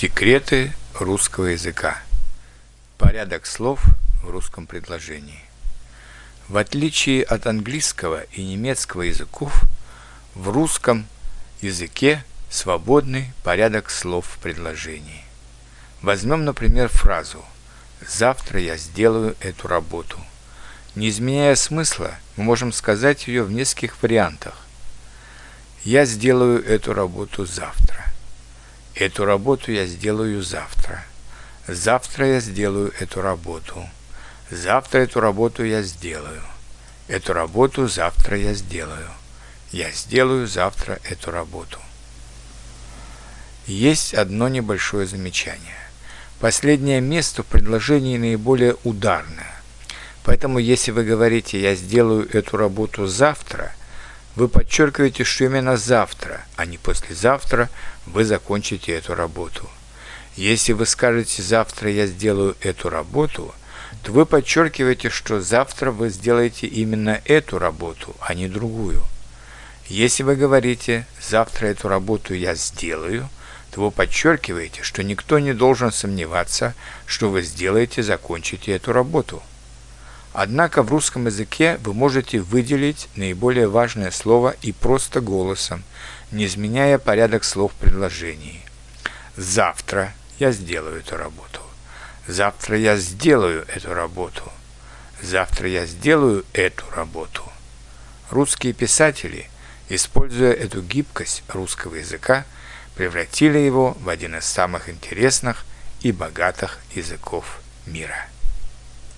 Секреты русского языка. Порядок слов в русском предложении. В отличие от английского и немецкого языков, в русском языке свободный порядок слов в предложении. Возьмем, например, фразу «Завтра я сделаю эту работу». Не изменяя смысла, мы можем сказать ее в нескольких вариантах. «Я сделаю эту работу завтра». Эту работу я сделаю завтра. Завтра я сделаю эту работу. Завтра эту работу я сделаю. Эту работу завтра я сделаю. Я сделаю завтра эту работу. Есть одно небольшое замечание. Последнее место в предложении наиболее ударное. Поэтому если вы говорите «я сделаю эту работу завтра», вы подчеркиваете, что именно завтра, а не послезавтра вы закончите эту работу. Если вы скажете «завтра я сделаю эту работу», то вы подчеркиваете, что завтра вы сделаете именно эту работу, а не другую. Если вы говорите «завтра эту работу я сделаю», то вы подчеркиваете, что никто не должен сомневаться, что вы сделаете, закончите эту работу – Однако в русском языке вы можете выделить наиболее важное слово и просто голосом, не изменяя порядок слов в предложении. Завтра я сделаю эту работу. Завтра я сделаю эту работу. Завтра я сделаю эту работу. Русские писатели, используя эту гибкость русского языка, превратили его в один из самых интересных и богатых языков мира.